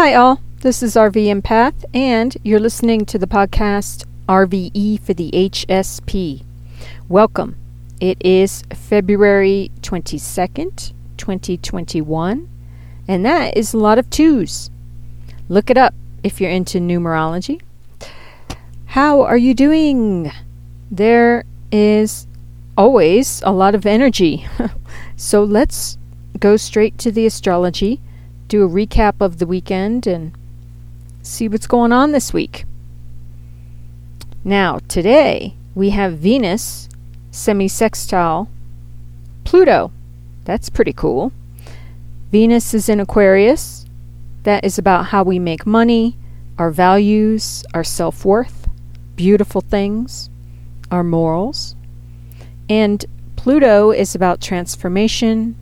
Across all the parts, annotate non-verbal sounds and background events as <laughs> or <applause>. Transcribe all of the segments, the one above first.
Hi, all. This is RV Empath, and you're listening to the podcast RVE for the HSP. Welcome. It is February 22nd, 2021, and that is a lot of twos. Look it up if you're into numerology. How are you doing? There is always a lot of energy. <laughs> so let's go straight to the astrology do a recap of the weekend and see what's going on this week. Now, today we have Venus semi sextile Pluto. That's pretty cool. Venus is in Aquarius. That is about how we make money, our values, our self worth, beautiful things, our morals. And Pluto is about transformation,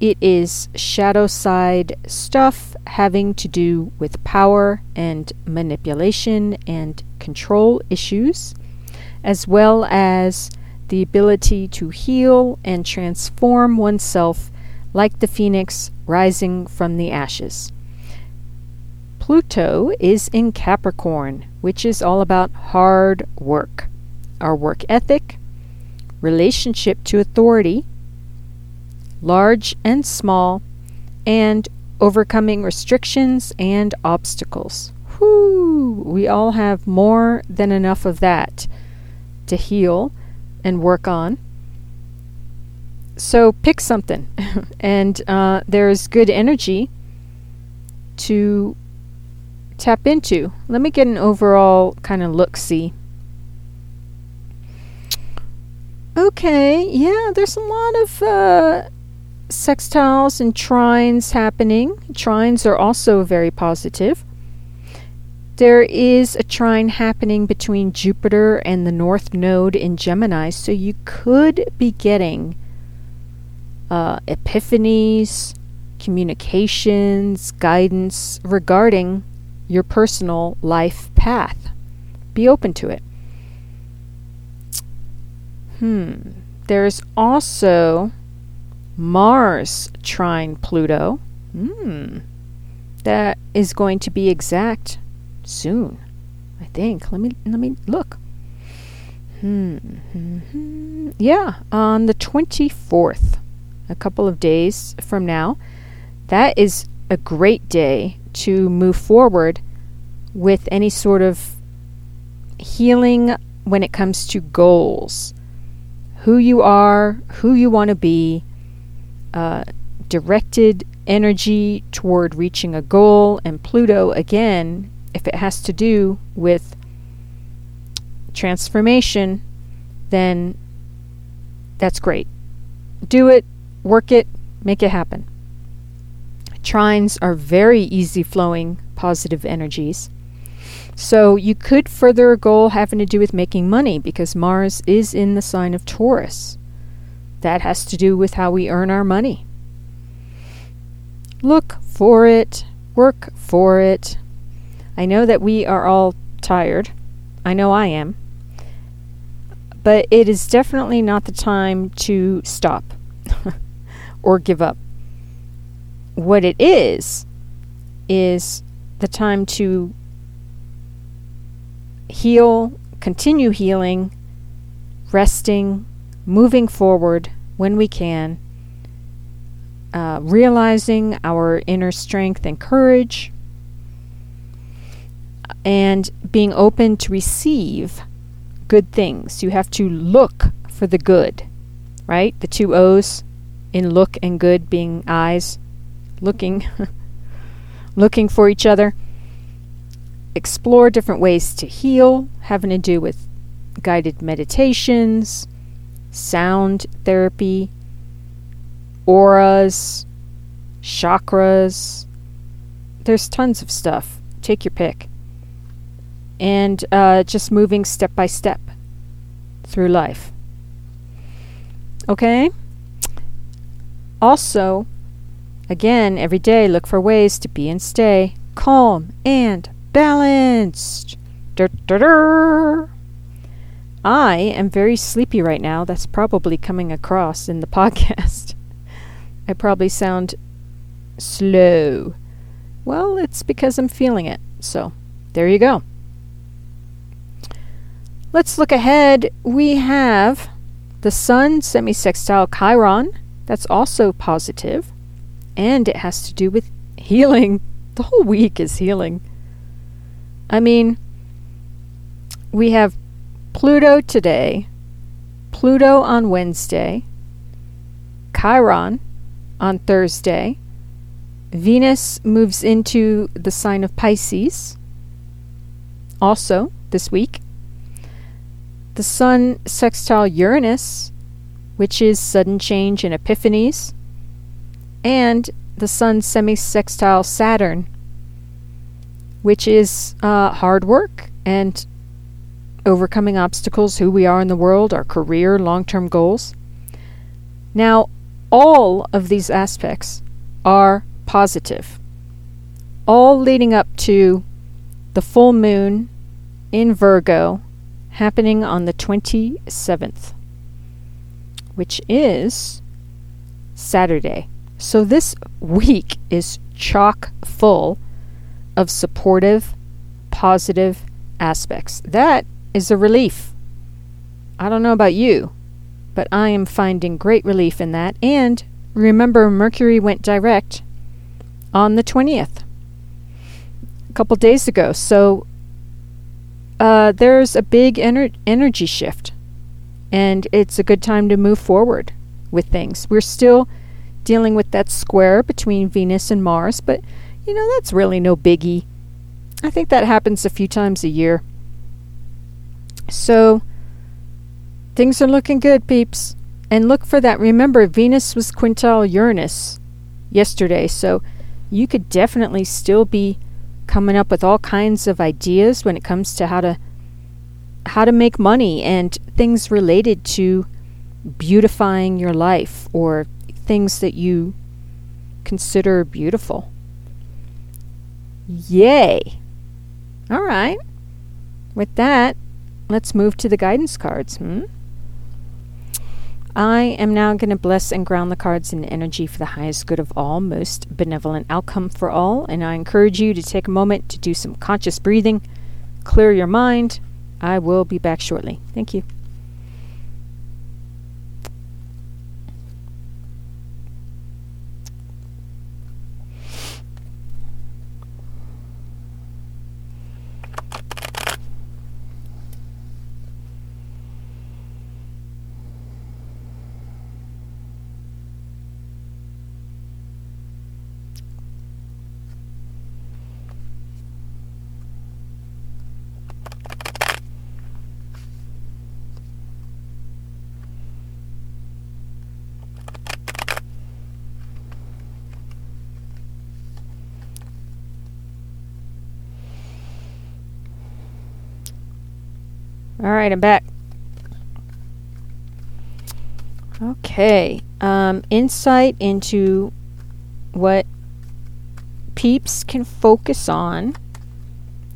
it is shadow side stuff having to do with power and manipulation and control issues, as well as the ability to heal and transform oneself like the phoenix rising from the ashes. Pluto is in Capricorn, which is all about hard work, our work ethic, relationship to authority, large and small, and overcoming restrictions and obstacles. Whoo! We all have more than enough of that to heal and work on. So pick something, <laughs> and uh, there's good energy to tap into. Let me get an overall kind of look see. Okay, yeah, there's a lot of uh, sextiles and trines happening. Trines are also very positive. There is a trine happening between Jupiter and the North Node in Gemini, so you could be getting uh, epiphanies, communications, guidance regarding your personal life path. Be open to it. Hmm. There's also Mars trine Pluto. Hmm. That is going to be exact soon. I think. Let me let me look. Hmm. hmm Yeah, on the 24th, a couple of days from now. That is a great day to move forward with any sort of healing when it comes to goals. Who you are, who you want to be, uh, directed energy toward reaching a goal, and Pluto, again, if it has to do with transformation, then that's great. Do it, work it, make it happen. Trines are very easy flowing positive energies. So you could further a goal having to do with making money because Mars is in the sign of Taurus. That has to do with how we earn our money. Look for it, work for it. I know that we are all tired. I know I am. But it is definitely not the time to stop <laughs> or give up. What it is, is the time to heal, continue healing, resting, moving forward when we can, uh, realizing our inner strength and courage, and being open to receive good things. You have to look for the good, right? The two O's in look and good being eyes, looking, <laughs> looking for each other. Explore different ways to heal, having to do with guided meditations, sound therapy, auras, chakras. There's tons of stuff. Take your pick. And uh, just moving step by step through life. Okay? Also, again, every day look for ways to be and stay calm and balanced. Dur, dur, dur. I am very sleepy right now. That's probably coming across in the <laughs> podcast. I probably sound slow. Well, it's because I'm feeling it. So, there you go. Let's look ahead. We have the Sun semi-sextile Chiron. That's also positive, and it has to do with <laughs> healing. The whole week is healing. I mean, we have Pluto today, Pluto on Wednesday, Chiron on Thursday. Venus moves into the sign of Pisces also this week. The Sun sextile Uranus, which is sudden change and epiphanies, and the Sun semi sextile Saturn, which is uh, hard work and overcoming obstacles, who we are in the world, our career, long term goals. Now, all of these aspects are positive, all leading up to the full moon in Virgo happening on the 27th, which is Saturday. So this week is chock full of supportive, positive aspects. That is a relief. I don't know about you, but I am finding great relief in that. And remember, Mercury went direct on the 20th, a couple days ago. So uh, there's a big ener- energy shift, and it's a good time to move forward with things. We're still dealing with that square between Venus and Mars, but you know, that's really no biggie. I think that happens a few times a year. So, things are looking good, peeps. And look for that. Remember, Venus was quintile Uranus yesterday, so you could definitely still be coming up with all kinds of ideas when it comes to how to how to make money and things related to beautifying your life or things that you consider beautiful. Yay. All right. With that, let's move to the guidance cards. Hmm? I am now going to bless and ground the cards in energy for the highest good of all, most benevolent outcome for all. And I encourage you to take a moment to do some conscious breathing, clear your mind. I will be back shortly. Thank you. All right, I'm back. Okay, um, insight into what peeps can focus on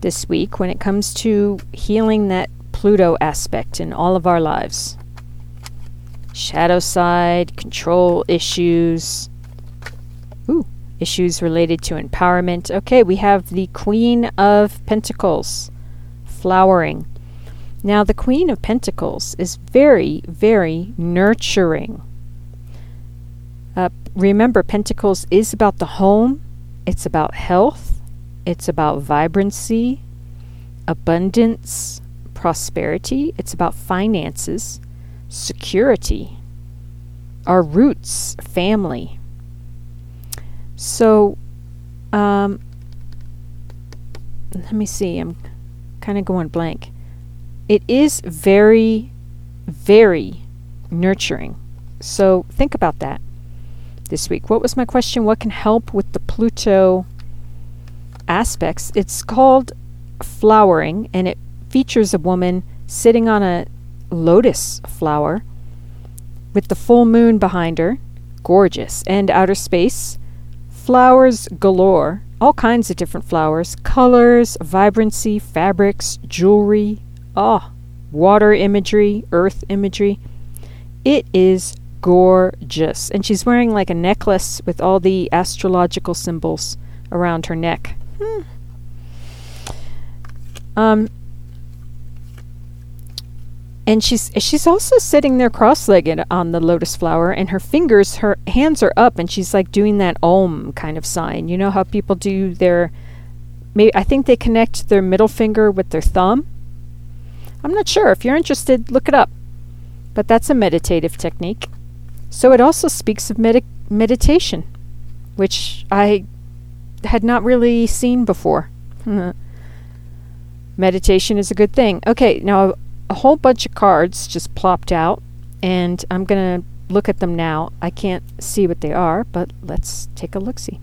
this week when it comes to healing that Pluto aspect in all of our lives. Shadow side, control issues. Ooh, issues related to empowerment. Okay, we have the Queen of Pentacles flowering. Now, the Queen of Pentacles is very, very nurturing. Uh, remember, Pentacles is about the home, it's about health, it's about vibrancy, abundance, prosperity, it's about finances, security, our roots, family. So, um, let me see, I'm kind of going blank it is very, very nurturing. So think about that this week. What was my question? What can help with the Pluto aspects? It's called flowering and it features a woman sitting on a lotus flower with the full moon behind her. Gorgeous. And outer space. Flowers galore. All kinds of different flowers, colors, vibrancy, fabrics, jewelry, Oh, water imagery, earth imagery. It is gorgeous. And she's wearing like a necklace with all the astrological symbols around her neck. Hmm. Um, and she's she's also sitting there cross-legged on the lotus flower and her fingers her hands are up and she's like doing that om kind of sign you know how people do their maybe i think they connect their middle finger with their thumb i'm not sure if you're interested look it up but that's a meditative technique so it also speaks of med- meditation which i had not really seen before mm-hmm. meditation is a good thing okay now a whole bunch of cards just plopped out, and I'm going to look at them now. I can't see what they are, but let's take a look see.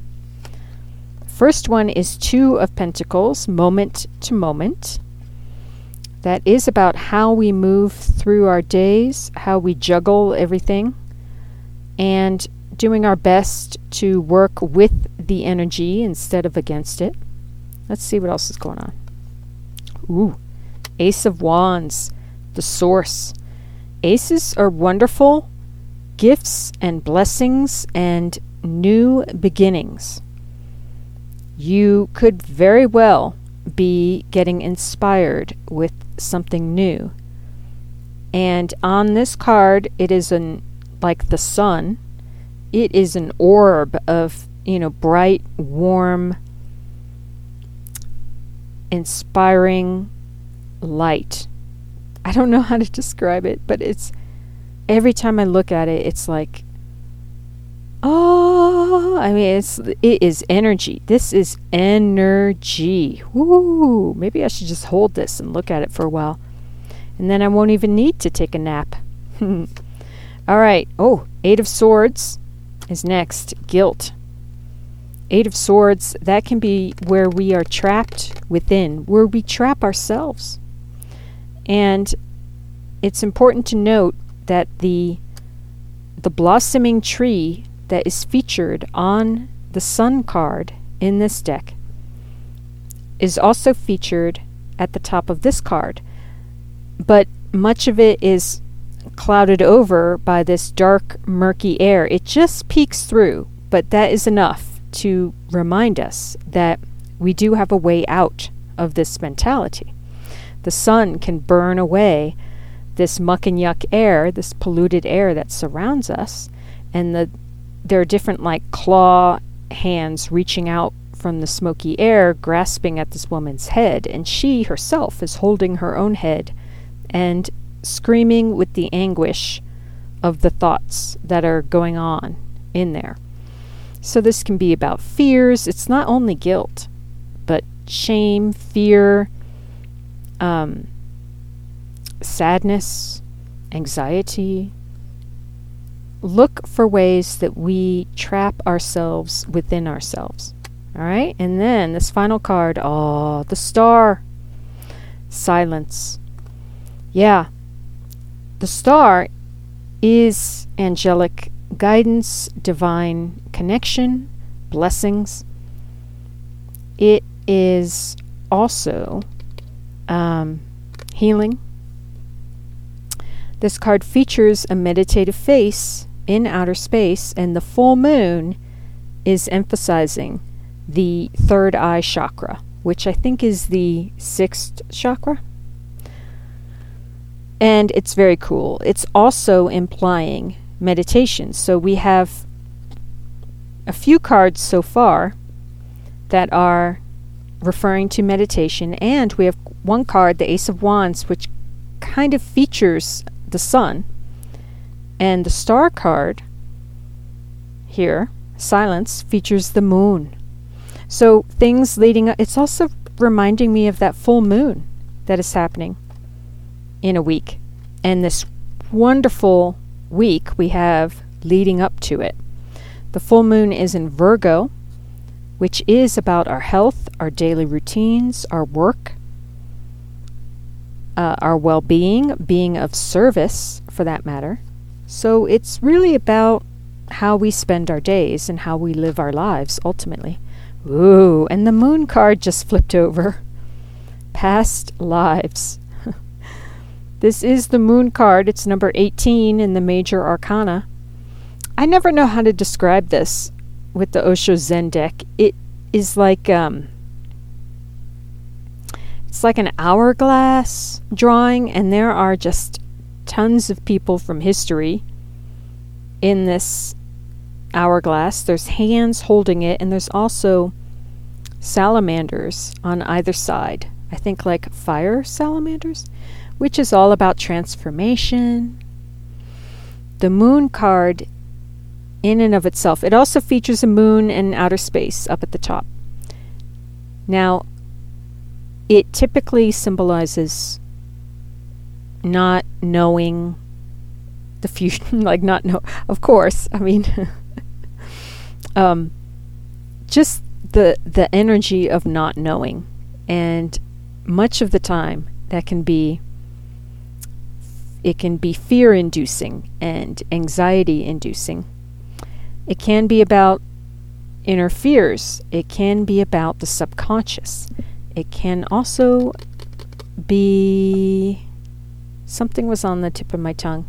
First one is Two of Pentacles, moment to moment. That is about how we move through our days, how we juggle everything, and doing our best to work with the energy instead of against it. Let's see what else is going on. Ooh, Ace of Wands, the source. Aces are wonderful gifts and blessings and new beginnings. You could very well be getting inspired with something new. And on this card, it is an like the sun. It is an orb of, you know, bright, warm, inspiring light. I don't know <laughs> how to describe it, but it's every time I look at it, it's like, oh, I mean, it's it is energy. This is energy. Woo! Maybe I should just hold this and look at it for a while, and then I won't even need to take a nap. <laughs> All right. Oh, Eight of Swords is next. Guilt. Eight of Swords, that can be where we are trapped within, where we trap ourselves. And it's important to note that the the blossoming tree that is featured on the sun card in this deck is also featured at the top of this card. But much of it is clouded over by this dark, murky air. It just peeks through, but that is enough to remind us that we do have a way out of this mentality. The sun can burn away this muck and yuck air, this polluted air that surrounds us, and the there are different like claw hands reaching out from the smoky air, grasping at this woman's head, and she herself is holding her own head and screaming with the anguish of the thoughts that are going on in there. So, this can be about fears. It's not only guilt, but shame, fear, um, sadness, anxiety. Look for ways that we trap ourselves within ourselves. All right? And then this final card oh, the star. Silence. Yeah. The star is angelic guidance, divine connection, blessings. It is also um, healing. This card features a meditative face in outer space, and the full moon is emphasizing the third eye chakra, which I think is the sixth chakra. And it's very cool. It's also implying meditation. So we have a few cards so far that are referring to meditation, and we have one card, the Ace of Wands, which kind of features the sun. And the star card here, Silence, features the moon. So things leading up, it's also reminding me of that full moon that is happening in a week. And this wonderful week we have leading up to it. The full moon is in Virgo, which is about our health, our daily routines, our work, uh, our well being, being of service for that matter. So it's really about how we spend our days and how we live our lives ultimately. Ooh, and the moon card just <laughs> flipped over. Past lives. <laughs> this is the moon card. It's number 18 in the major arcana. I never know how to describe this with the Osho Zen deck. It is like um, it's like an hourglass drawing, and there are just tons of people from history in this hourglass. There's hands holding it, and there's also salamanders on either side. I think like fire salamanders, which is all about transformation. The moon card, in and of itself, it also features a moon and outer space up at the top. Now, it typically symbolizes not knowing the future, <laughs> like not know. Of course, I mean, <laughs> um, just the the energy of not knowing, and much of the time that can be it can be fear inducing and anxiety inducing. It can be about inner fears. It can be about the subconscious. It can also be something was on the tip of my tongue.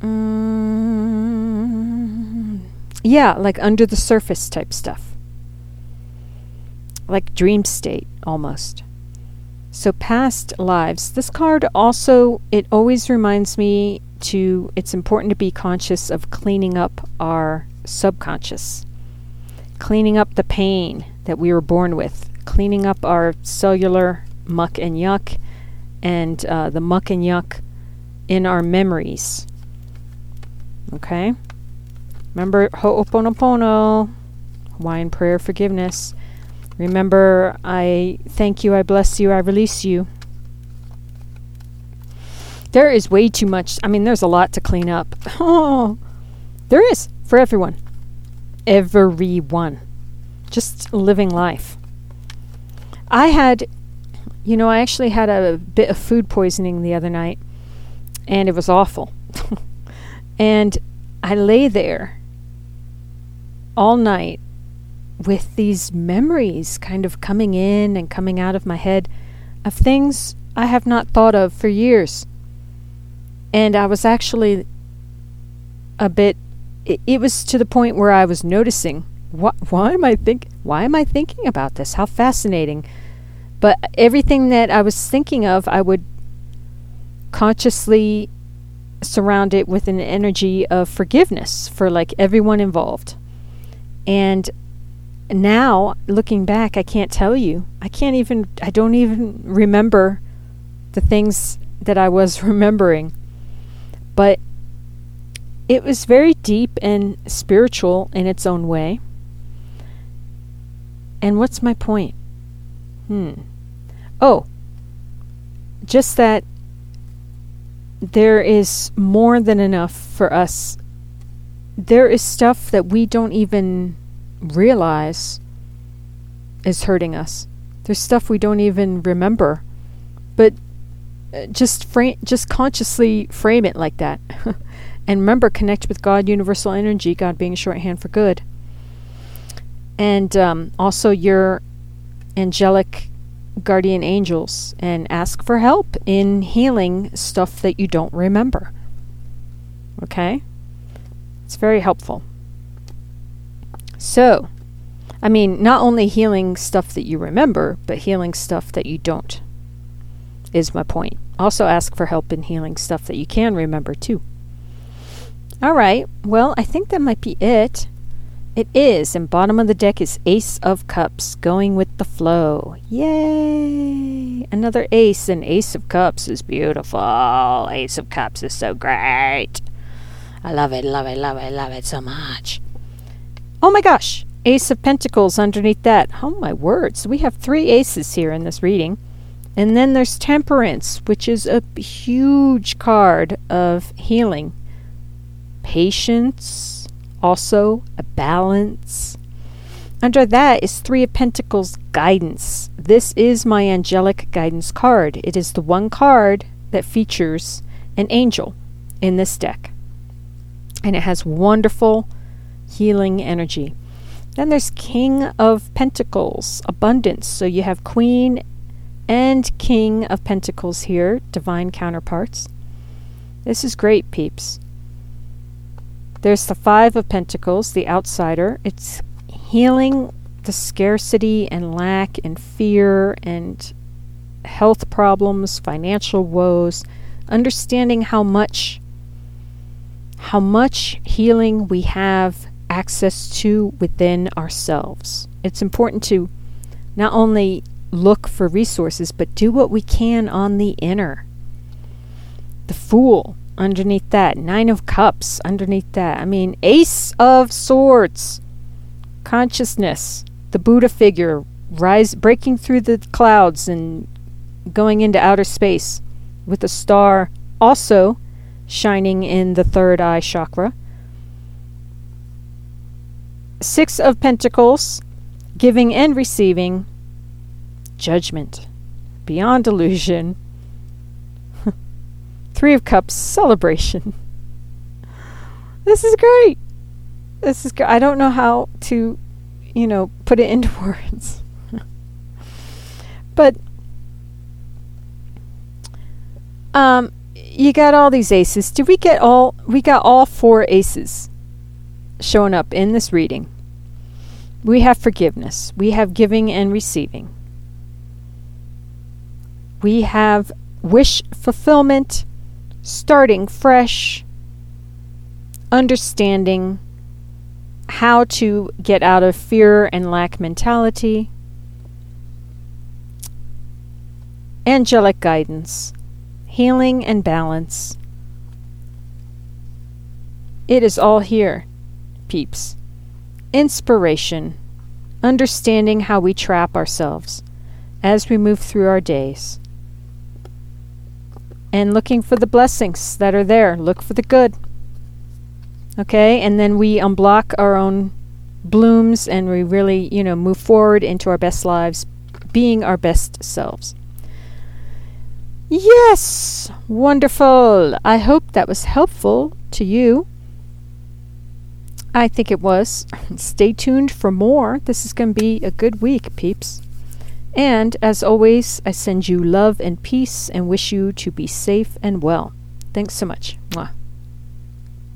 Mm, yeah, like under the surface type stuff. Like dream state almost. So past lives. This card also it always reminds me to it's important to be conscious of cleaning up our subconscious. Cleaning up the pain that we were born with, cleaning up our cellular muck and yuck and uh, the muck and yuck in our memories. Okay? Remember Ho'oponopono, Hawaiian prayer forgiveness. Remember, I thank you, I bless you, I release you. There is way too much. I mean, there's a lot to clean up. Oh, <laughs> there is for everyone. Everyone. Just living life. I had, you know, I actually had a bit of food poisoning the other night, and it was awful. <laughs> and I lay there all night with these memories kind of coming in and coming out of my head of things I have not thought of for years. And I was actually a bit it, it was to the point where I was noticing what why am I think why am I thinking about this? How fascinating. But everything that I was thinking of, I would consciously surround it with an energy of forgiveness for like everyone involved. And now looking back, I can't tell you. I can't even, I don't even remember the things that I was <laughs> remembering. But it was very deep and spiritual in its own way. And what's my point? Hmm. Oh, just that there is more than enough for us. There is stuff that we don't even realize is hurting us. There's stuff we don't even remember, but uh, just frame, just consciously frame it like that, <laughs> and remember, connect with God, universal energy, God being shorthand for good, and um, also your angelic guardian angels, and ask for help in healing stuff that you don't remember. Okay, it's very helpful. So, I mean, not only healing stuff that you remember, but healing stuff that you don't, is my point. Also, ask for help in healing stuff that you can remember, too. All right, well, I think that might be it. It is, and bottom of the deck is Ace of Cups, going with the flow. Yay! Another ace, and Ace of Cups is beautiful. Ace of Cups is so great. I love it, love it, love it, love it so much. Oh my gosh, Ace of Pentacles underneath that. Oh my words, we have three aces here in this reading. And then there's Temperance, which is a huge card of healing. Patience, also a balance. Under that is Three of Pentacles guidance. This is my angelic guidance card. It is the one card that features an angel in this deck. And it has wonderful healing energy. Then there's King of Pentacles, abundance. So you have Queen and King of Pentacles here, divine counterparts. This is great, peeps. There's the Five of Pentacles, the outsider. It's healing the scarcity and lack and fear and health problems, financial woes, understanding how much how much healing we have access to within ourselves. It's important to not only look for resources, but do what we can on the inner. The Fool underneath that, Nine of Cups underneath that. I mean, Ace of Swords, consciousness, the Buddha figure, rise, breaking through the clouds and going into outer space with a star also shining in the third eye chakra. Six of Pentacles, giving and receiving, judgment, beyond delusion. Three of Cups, celebration. This is great. This is. I don't know how to, you know, put it into <laughs> words. but um you got all these aces. Did we get all we got all four aces showing up in this reading? We have forgiveness. We have giving and receiving. We have wish fulfillment, starting fresh, understanding how to get out of fear and lack mentality, angelic guidance, healing and balance. It is all here, peeps. Inspiration, understanding how we trap ourselves as we move through our days and looking for the blessings that are there. Look for the good. Okay? And then we unblock our own blooms and we really, you know, move forward into our best lives, being our best selves. Yes! Wonderful! I hope that was helpful to you. I think it was. <laughs> Stay tuned for more. This is going to be a good week, peeps. And as always, I send you love and peace and wish you to be safe and well. Thanks so much. Mwah.